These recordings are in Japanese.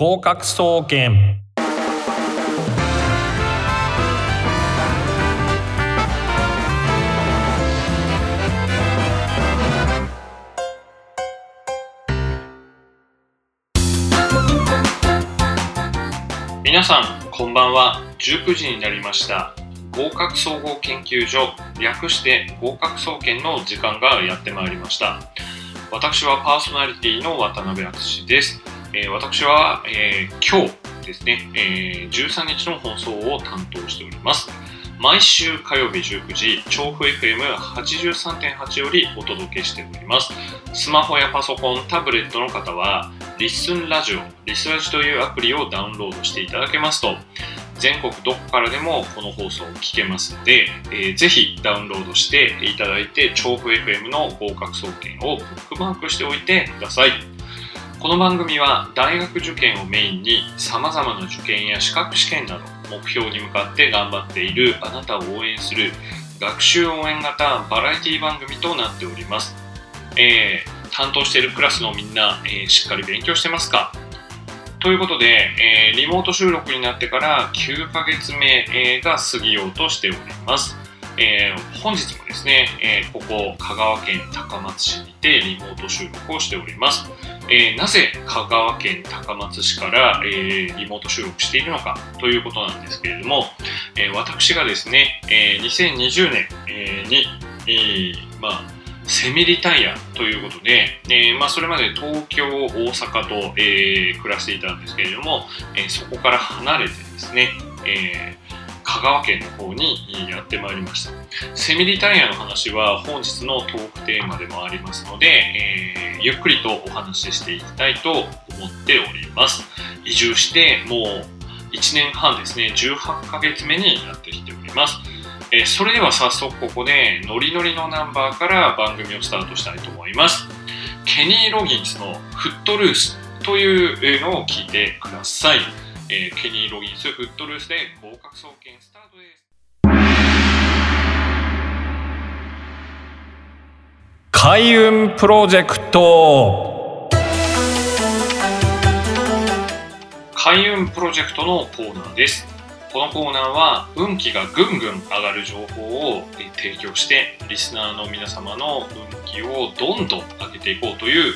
合格総研。皆さんこんばんは。19時になりました。合格総合研究所。略して合格総研の時間がやってまいりました。私はパーソナリティの渡辺敦です、え私は、え今日ですね、え13日の放送を担当しております毎週火曜日19時調布 FM83.8 よりお届けしておりますスマホやパソコンタブレットの方はリスンラジオ、リスラジというアプリをダウンロードしていただけますと、全国どこからでもこの放送を聞けますので、えーぜひダウンロードしていただいて、調布 FM の合格総研をブックマークしておいてください。この番組は大学受験をメインに様々な受験や資格試験など目標に向かって頑張っているあなたを応援する学習応援型バラエティ番組となっております。えー担当しているクラスのみんな、えーしっかり勉強してますか？ということで、えーリモート収録になってから9ヶ月目、が過ぎようとしております。えー本日もですね、えーここ香川県高松市にてリモート収録をしております。えーなぜ香川県高松市から、えリモート収録しているのかということなんですけれども、え私がですね、え2020年、えに、えまあ、セミリタイヤということで、えーまあ、それまで東京、大阪と、えー暮らしていたんですけれども、えーそこから離れてですね、え香川県の方にやってまいりました。セミリタイヤの話は本日のトークテーマでもありますので、えーゆっくりとお話ししていきたいと思っております。移住してもう1年半ですね、18ヶ月目になってきております。えーそれでは早速ここでノリノリのナンバーから番組をスタートしたいと思います。ケニー・ロギンスのフットルースというのを聞いてください。えーケニー・ロギンスフットルースで合格総研スタートです。開運プロジェクト開運プロジェクトのコーナーです。このコーナーは運気がぐんぐん上がる情報をえー提供してリスナーの皆様の運気をどんどん上げていこうという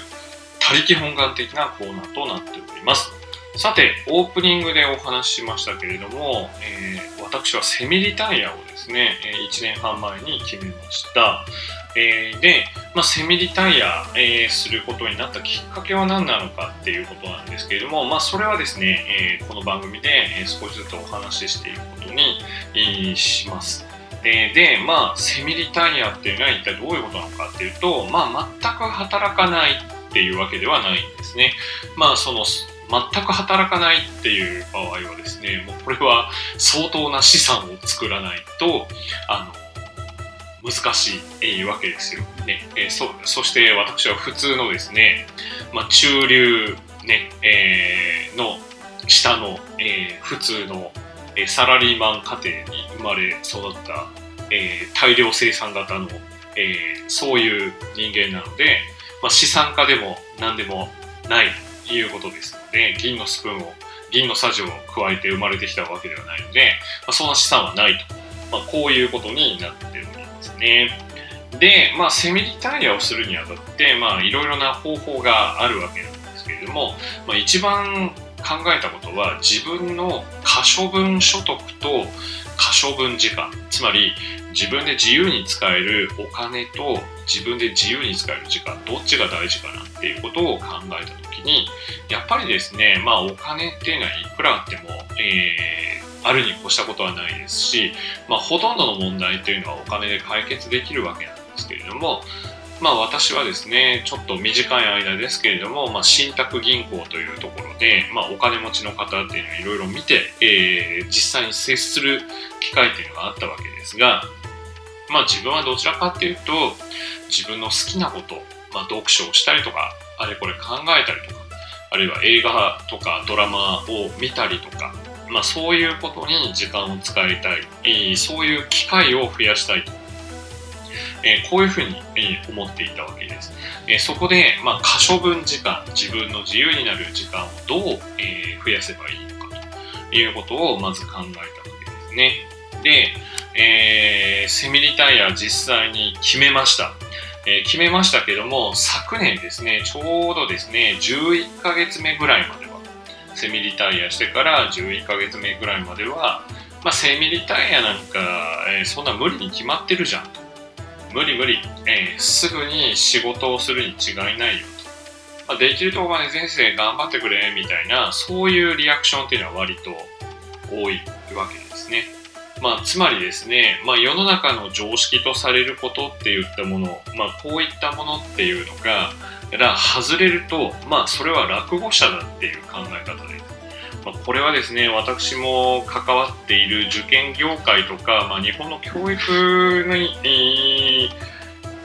他力本願的なコーナーとなっております。さて、オープニングでお話ししましたけれども、えー私はセミリタイヤをですね、1年半前に決めました。えーで、まあ、セミリタイヤ、えーすることになったきっかけは何なのかっていうことなんですけれども、まあ、それはですね、えーこの番組で、少しずつお話ししていくことに、します。えーで、まあ、セミリタイヤっていうのは一体どういうことなのかっていうと、まあ、全く働かないっていうわけではないんですね。まあ、その、全く働かないっていう場合はですね、もうこれは相当な資産を作らないと、あの、難しい、わけですよ。ねえーそそして私は普通のですね、まあ、中流、ねえーの下の、えー普通の、えサラリーマン家庭に生まれ育った、えー大量生産型の、えーそういう人間なので、まあ、資産家でも何でもないいうことですので銀のスプーンを銀のさじを加えて生まれてきたわけではないので、まあ、そんな資産はないと、まあ、こういうことになっておりますね。で、まあ、セミリタイヤをするにあたって、まあ、いろいろな方法があるわけなんですけれども、まあ、一番考えたことは自分の可処分所得と可処分時間。つまり自分で自由に使えるお金と自分で自由に使える時間。どっちが大事かなっていうことを考えた時にやっぱりですねまあお金っていうのはいくらあっても、えーあるに越したことはないですし、まあ、ほとんどの問題というのはお金で解決できるわけなんですけれども、まあ、私はですねちょっと短い間ですけれども、まあ、信託銀行というところで、まあ、お金持ちの方っていうのをいろいろ見て、えー実際に接する機会っていうのがあったわけですが、まあ、自分はどちらかっていうと自分の好きなこと、まあ、読書をしたりとかあれこれ考えたりとかあるいは映画とかドラマを見たりとか、まあ、そういうことに時間を使いたい、そういう機会を増やしたいと、えーこういうふうに、え思っていたわけです。えーそこで、まあ、可処分時間自分の自由になる時間をどう、えー増やせばいいのかということをまず考えたわけですね。で、え、セミリタイヤ実際に決めました。え、決めましたけども、昨年ですね、ちょうどですね、11ヶ月目ぐらいまでは、セミリタイヤしてから11ヶ月目ぐらいまでは、まあ、セミリタイヤなんか、え、そんな無理に決まってるじゃんと。無理無理、えー、すぐに仕事をするに違いないよと。まあ、できるとこまで先生頑張ってくれ、みたいな、そういうリアクションっていうのは割と多いわけですね。まあ、つまりですね、まあ、世の中の常識とされることって言ったもの、まあ、こういったものっていうのが、ら外れると、まあ、それは落語者だっていう考え方です。まあ、これはですね、私も関わっている受験業界とか、まあ、日本の教育に、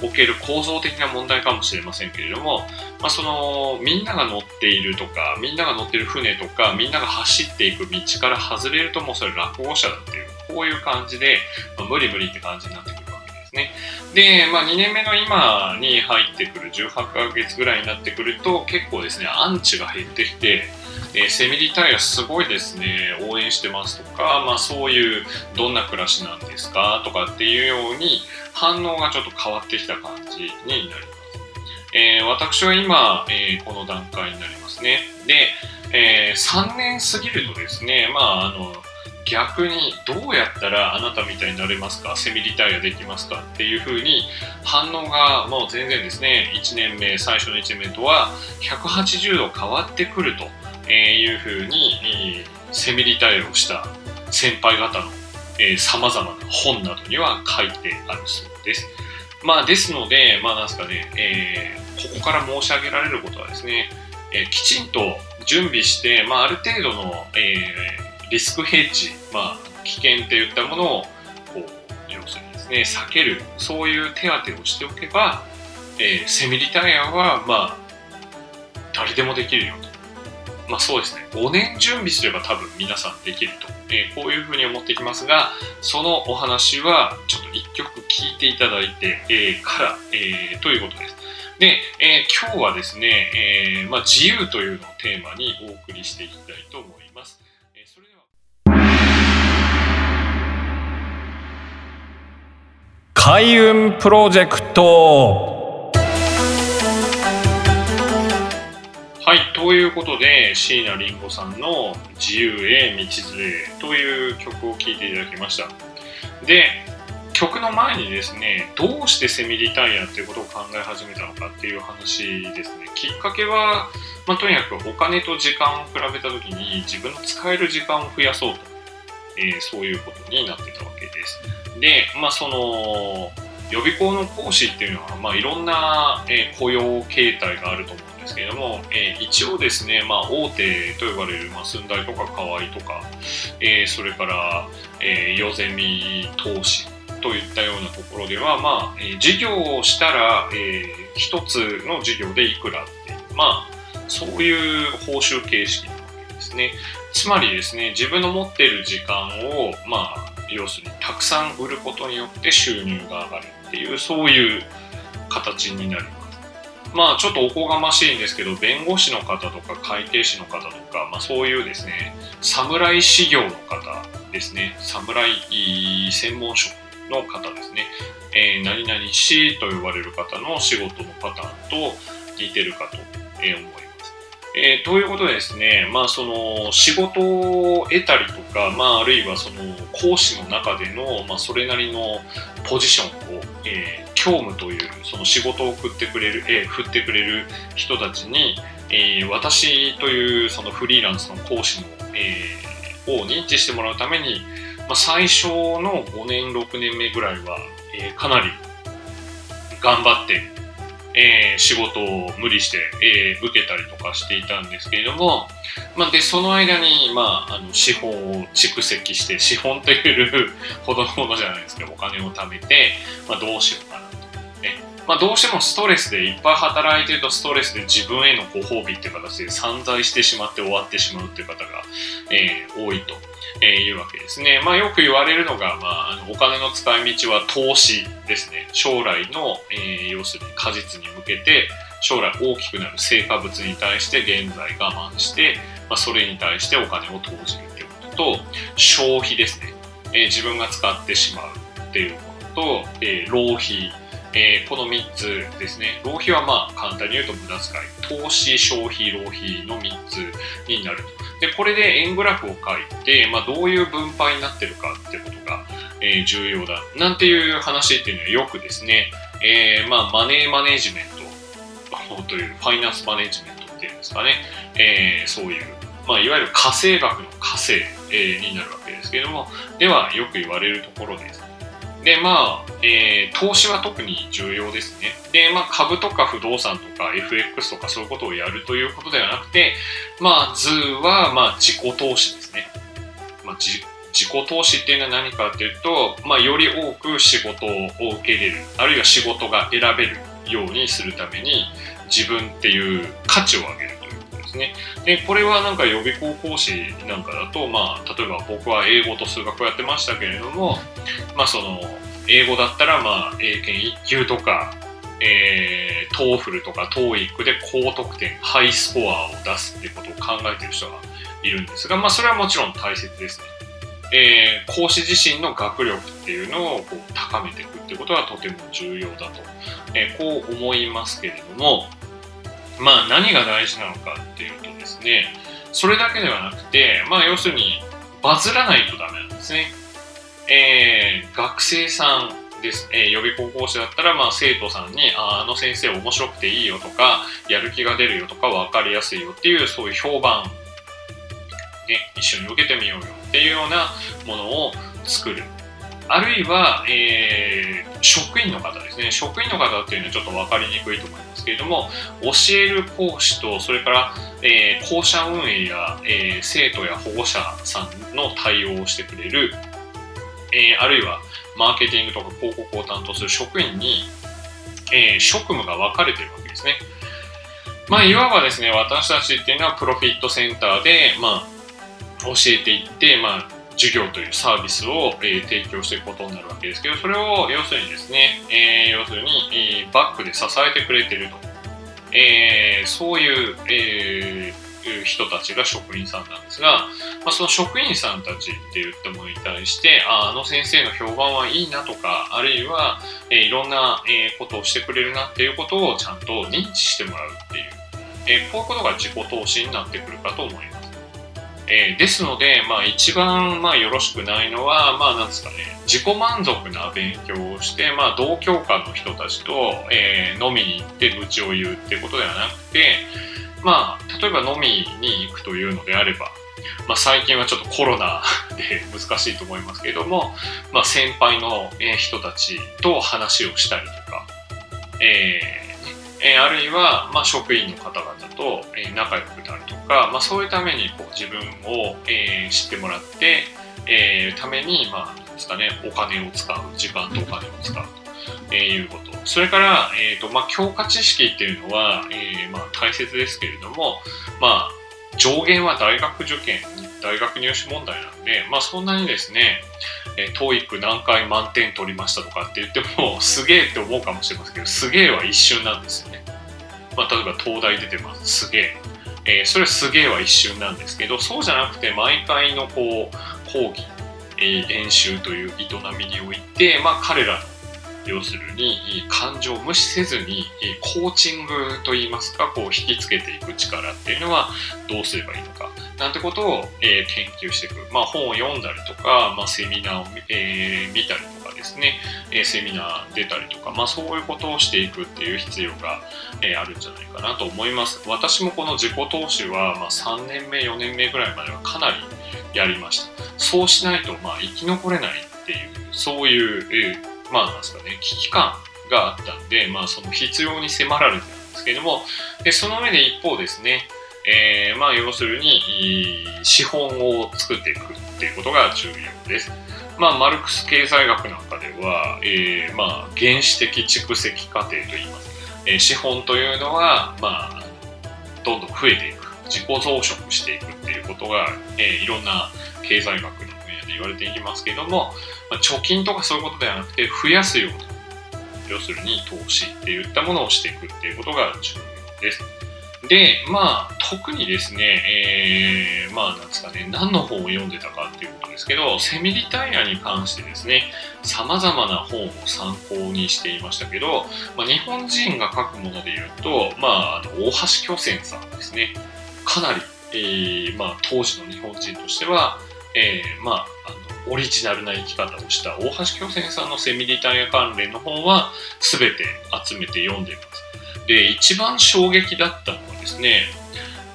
おける構造的な問題かもしれませんけれども、まあ、そのみんなが乗っているとかみんなが乗っている船とかみんなが走っていく道から外れるともうそれ落語者だっていうこういう感じで、まあ、無理無理って感じになってくるわけですね。で、まあ、2年目の今に入ってくる18ヶ月ぐらいになってくると結構ですねアンチが減ってきてえー、セミリタイヤすごいですね、応援してますとか、まあそういう、どんな暮らしなんですか？とかっていうように、反応がちょっと変わってきた感じになります。えー、私は今、えー、この段階になりますね。で、え、3年過ぎるとですね、まあ、あの、逆にどうやったらあなたみたいになれますか？セミリタイアできますか？っていうふうに反応がもう全然ですね。1年目最初の1年目とは180度変わってくると。えーいうふうにセミリタイアをした先輩方のさまざまな本などには書いてあるそうです。まあ、ですので、まあ、なんですかね、えー、ここから申し上げられることはですね、えー、きちんと準備して、まあ、ある程度の、えー、リスクヘッジ、まあ、危険といったものをこう要するにですね避けるそういう手当てをしておけば、えー、セミリタイアは、まあ、誰でもできるよと。まあそうですね、5年準備すれば多分皆さんできると、えー、こういうふうに思ってきますが、そのお話はちょっと1曲聞いていただいて、えー、から、えー、ということです。で、え今日はですね、えまあ、自由というのをテーマにお送りしていきたいと思います。えそれでは開運プロジェクトということで椎名林檎さんの「自由へ道連れ」という曲を聴いていただきました。で曲の前にですねどうしてセミリタイヤっていうことを考え始めたのかっていう話ですね。きっかけは、まあ、とにかくお金と時間を比べた時に自分の使える時間を増やそうと、えー、そういうことになってたわけです。でまあその予備校の講師っていうのは、まあ、いろんな、えー、雇用形態があると思ですけれども、えー、一応ですね、まあ、大手と呼ばれる、まあ、寸大とか河合とか、えー、それから、えー、ヨゼミ投資といったようなところでは、まあ、えー、事業をしたら、えー、一つの事業でいくらっていう、まあ、そういう報酬形式なわけですね。つまりですね、自分の持ってる時間を、まあ、要するにたくさん売ることによって収入が上がるっていう、そういう形になります。まあちょっとおこがましいんですけど弁護士の方とか会計士の方とか、まあ、そういうですね侍修行の方ですね侍専門職の方ですね、えー、何々師と呼ばれる方の仕事のパターンと似てるかと思います。えー、ということでですね、まあ、その仕事を得たりとか、まあ、あるいはその講師の中での、まあ、それなりのポジションを、え、教務というその仕事を送ってくれる、えー、振ってくれる人たちに、えー、私というそのフリーランスの講師の、えー、を認知してもらうために、まあ、最初の5年6年目ぐらいは、えー、かなり頑張ってえー、仕事を無理して、えー、受けたりとかしていたんですけれども、まあ、でその間に、まあ、あの資本を蓄積して資本というほどのものじゃないですけどお金を貯めて、まあ、どうしようかな、まあ、どうしてもストレスでいっぱい働いてるとストレスで自分へのご褒美っていう形で散財してしまって終わってしまうっていう方が、えー、多いと。えー、いうわけですね。まあ、よく言われるのが、まあ、お金の使い道は投資ですね。将来の、えー、要するに果実に向けて、将来大きくなる成果物に対して現在我慢して、まあ、それに対してお金を投じるっていうことと消費ですね、えー、自分が使ってしまうっていうものと、えー、浪費えー、この3つですね。浪費はまあ簡単に言うと無駄遣い。投資、消費、浪費の3つになると。で、これで円グラフを書いて、まあ、どういう分配になってるかってことが、えー、重要だ。なんていう話っていうのはよくですね、えー、まあ、マネーマネジメントという、ファイナンスマネジメントっていうんですかね、え、そういう、まあ、いわゆる火星学の火星、え、になるわけですけれども、ではよく言われるところです。で、まあ、えー、投資は特に重要ですね。で、まあ、株とか不動産とか FX とかそういうことをやるということではなくて、まあ、図は、まあ、自己投資ですね。まあ、自己投資っていうのは何かっていうと、まあ、より多く仕事を受け入れる、あるいは仕事が選べるようにするために、自分っていう価値を上げるですね。で、これはなんか予備校講師なんかだと、まあ、例えば僕は英語と数学をやってましたけれども、まあ、その、英語だったら、まあ、英検1級とか、えー、 TOEFL とか TOEIC で高得点、ハイスコアを出すっていうことを考えてる人がいるんですが、まあ、それはもちろん大切ですね。えー、講師自身の学力っていうのをこう高めていくってことはとても重要だと、えー、こう思いますけれども、まあ何が大事なのかっていうとですね、それだけではなくて、まあ要するにバズらないとダメなんですね。えー、学生さんです、えー、予備高校生だったら、まあ、生徒さんにああの先生面白くていいよとかやる気が出るよとか分かりやすいよっていうそういう評判、ね、一緒に受けてみようよっていうようなものを作るあるいは、えー、職員の方ですね職員の方っていうのはちょっと分かりにくいと思いますけれども教える講師とそれから、えー、校舎運営や、えー、生徒や保護者さんの対応をしてくれるえ、あるいはマーケティングとか広告を担当する職員に、え、職務が分かれてるわけですね。まあ、いわばですね、私たちっていうのはプロフィットセンターで、まあ、教えていって、まあ、授業というサービスを、えー、提供していくことになるわけですけど、それを要するにですね、えー、要するに、えー、バックで支えてくれてると。え、そういう、え人たちが職員さんなんですが、まあ、その職員さんたちって言ったものに対してああの先生の評判はいいなとかあるいは、え、いろんな、え、ことをしてくれるなっていうことをちゃんと認知してもらうっていう、え、こういうことが自己投資になってくるかと思います。えー、ですので、まあ、一番、まあ、よろしくないのは、まあ、なんですかね、自己満足な勉強をして、まあ、同教科の人たちと、えー、飲みに行って愚痴を言うってことではなくて、まあ、例えば飲みに行くというのであれば、まあ、最近はちょっとコロナ で難しいと思いますけれども、まあ、先輩の人たちと話をしたりとか、えー、えあるいは、まあ、職員の方々とえ仲良くなるとか、まあ、そういうためにこう自分を、えー、知ってもらって、えー、ために、まあ、ですかね、お金を使う、時間とお金を使うとえいうこと。それから、えーとまあ、教科知識っていうのは、えまあ、大切ですけれども、まあ、上限は大学受験、大学入試問題なんで、まあ、そんなにですね、えー、TOEIC 何回満点取りましたとかって言っても、すげえって思うかもしれませんけど、すげえは一瞬なんですよね。まあ、例えば東大出てます、すげえ。えー、それすげえは一瞬なんですけど、そうじゃなくて、毎回のこう講義、えー、練習という営みにおいて、まあ、彼らの要する。に感情を無視せずにコーチングといいますかこう引きつけていく力っていうのはどうすればいいのかなんてことを、え、研究していく、まあ、本を読んだりとか、まあ、セミナーを、えー、見たりとかですね、え、セミナー出たりとか、まあ、そういうことをしていくっていう必要が、えあるんじゃないかなと思います。私もこの自己投資は、まあ、3年目4年目ぐらいまではかなりやりました。そうしないと、まあ、生き残れないっていうそういう、まあなんですかね、危機感があったんで、まあその必要に迫られてるんですけども、でその上で一方ですね、えー、まあ要するに資本を作っていくっていうことが重要です。まあ、マルクス経済学なんかでは、えー、まあ原始的蓄積過程といいます。えー、資本というのは、まあ、どんどん増えていく、自己増殖していくっていうことが、えー、いろんな経済学の分野で言われていますけれども、まあ、貯金とかそういうことではなくて増やすような要するに投資っていったものをしていくっていうことが重要です。で、まあ、特にですね、えー、まあ、なんですかね、何の本を読んでたかっていうことですけど、セミリタイヤに関してですね、様々な本を参考にしていましたけど、まあ、日本人が書くもので言うと、まあ、あの大橋巨泉さんですね、かなり、えー、まあ、当時の日本人としては、えー、まあ、あのオリジナルな生き方をした大橋巨泉さんのセミリタイヤ関連の本は全て集めて読んでいます。で、一番衝撃だったのはですね、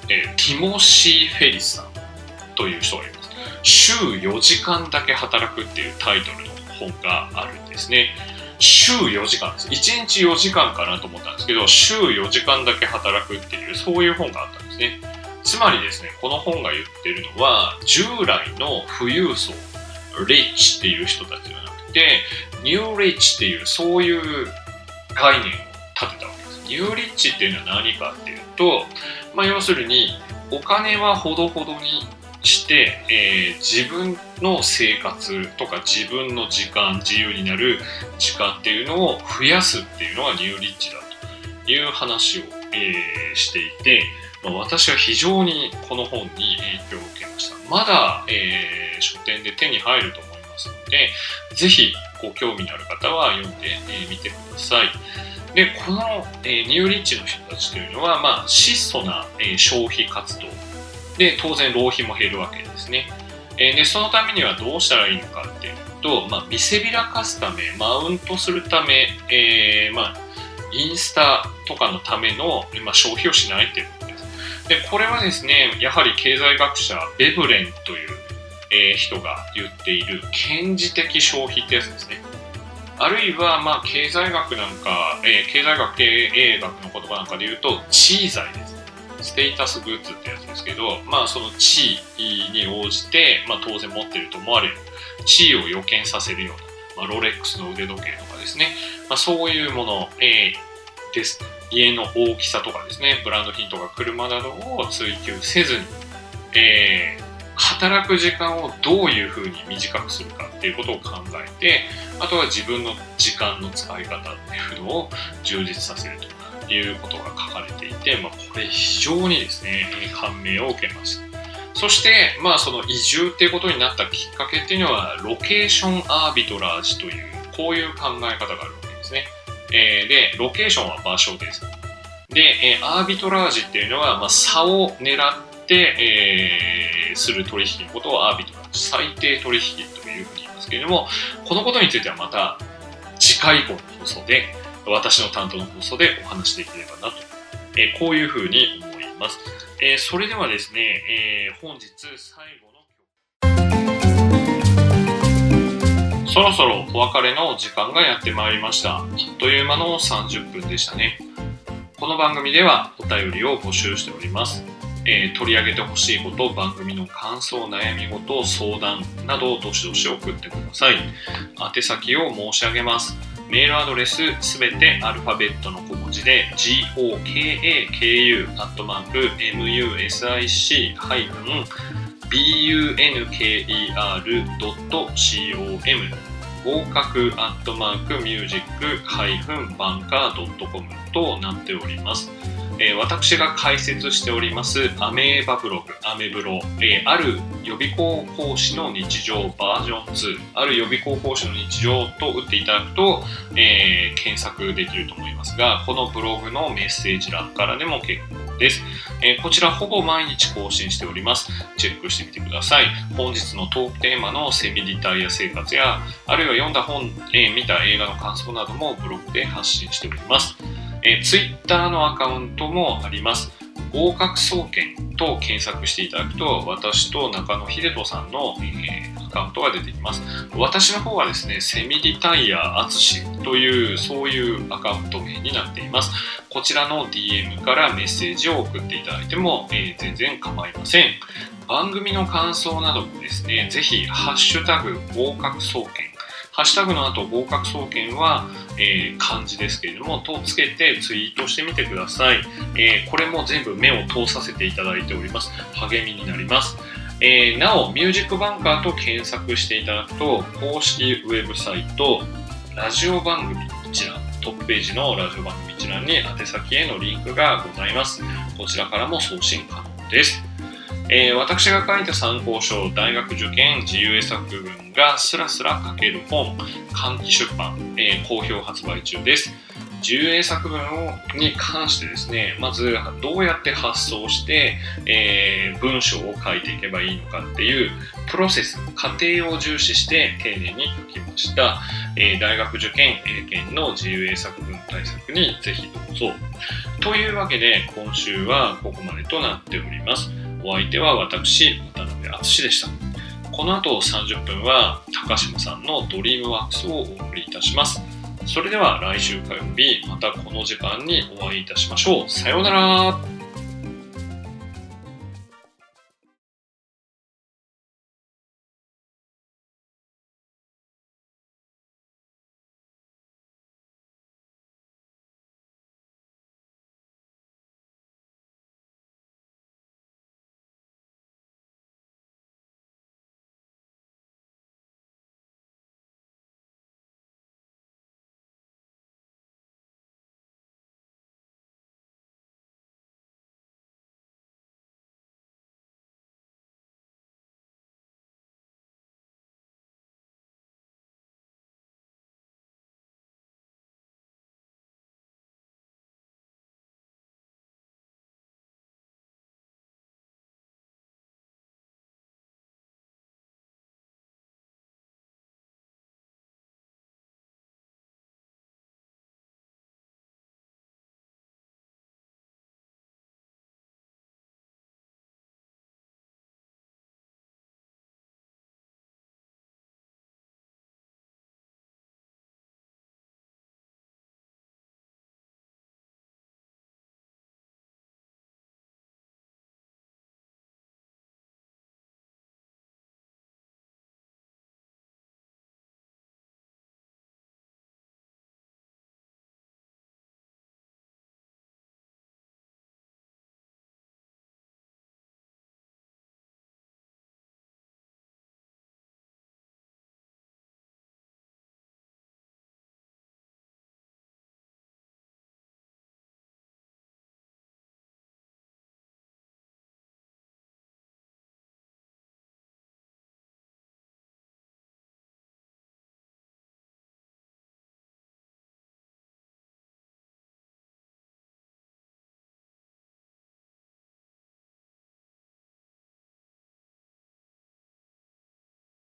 えー、ティモシー・フェリスさんという人がいます。週4時間だけ働くっていうタイトルの本があるんですね。週4時間です。1日4時間かなと思ったんですけど、週4時間だけ働くっていう、そういう本があったんですね。つまりですね、この本が言ってるのは、従来の富裕層、リッチっていう人たちじゃなくて、ニューリッチっていう、そういう概念を立てたわけです。ニューリッチっていうのは何かっていうと、まあ、要するにお金はほどほどにして、えー、自分の生活とか自分の時間自由になる時間っていうのを増やすっていうのがニューリッチだという話を、えー、していて、まあ、私は非常にこの本に影響を受けましたまだ、えー、書店で手に入ると思いますのでぜひご興味のある方は読んでみ、えてください。で、この、えー、ニューリッチの人たちというのは、まあ、質素な、え、消費活動で、当然浪費も減るわけですね。え、で、そのためにはどうしたらいいのかっていうと、まあ、見せびらかすため、マウントするため、えー、まあ、インスタとかのための、まあ、消費をしないっていうことで。これはですね、やはり経済学者、ベブレンという、えー、人が言っている、顕示的消費ってやつですね。あるいは、まあ、経済学なんか、えー、経済学、経営学の言葉なんかで言うと、地位財です。ステータスグッズってやつですけど、まあ、その地位に応じて、まあ、当然持ってると思われる地位を予見させるような、まあ、ロレックスの腕時計とかですね、まあ、そういうもの、えー、です。家の大きさとかですね、ブランド品とか車などを追求せずに、えー、働く時間をどういうふうに短くするかっていうことを考えてあとは自分の時間の使い方っていうのを充実させるということが書かれていて、まあ、これ非常にですね感銘を受けましたそして、まあ、その移住っていうことになったきっかけっていうのはロケーションアービトラージというこういう考え方があるわ、えー、でロケーションは場所ですで、えー、アービトラージっていうのは、まあ、差を狙って、えー、する取引のことをアービトラージ、最低取引というふうに言いますけれども、このことについてはまた次回以降の放送で、私の担当の放送でお話しできればなと、えー、こういうふうに思います。えー、それではですね、えー、本日最後のそろそろお別れの時間がやってまいりました。あっという間の30分でしたね。この番組ではお便りを募集しております。えー、取り上げてほしいこと、番組の感想、悩み事、相談などをどしどし送ってください。宛先を申し上げます。メールアドレスすべてアルファベットの小文字で gokaku.music-podcast bunker.com 合格アットマークミュージックハイフンバンカー .com となっております。えー、私が解説しておりますアメーバブログ、アメブロ、えー、ある予備校講師の日常バージョン2、ある予備校講師の日常と打っていただくと、えー、検索できると思いますが、このブログのメッセージ欄からでも結構です。えこちらほぼ毎日更新しております。チェックしてみてください。本日のトークテーマのセミリタイア生活や、あるいは読んだ本、え見た映画の感想などもブログで発信しております。えー、Twitter のアカウントもあります。合格総研と検索していただくと、私と中野秀人さんの、えー、カウントが出てきます。私の方はですね、セミリタイヤアツシという、そういうアカウント名になっています。こちらの DM からメッセージを送っていただいても、えー、全然構いません。番組の感想などもですね、ぜひ、ハッシュタグ合格総研ハッシュタグの後、合格総研は、えー、漢字ですけれども、とつけてツイートしてみてください。えー、これも全部目を通させていただいております。励みになります。えー、なお、ミュージックバンカーと検索していただくと、公式ウェブサイト、ラジオ番組一覧、トップページのラジオ番組一覧に宛先へのリンクがございます。こちらからも送信可能です。えー私が書いた参考書、大学受験自由英作文がスラスラ書ける本、換気出版、えー好評発売中です。自由英作文をに関してですね、まずどうやって発想して、えー文章を書いていけばいいのかっていうプロセス、過程を重視して丁寧に書きました。えー大学受験英検の自由英作文対策にぜひどうぞ。というわけで今週はここまでとなっております。お相手は私、渡辺敦でした。この後30分は高島さんのドリームワークスをお送りいたします。それでは来週火曜日またこの時間にお会いいたしましょう。さようなら。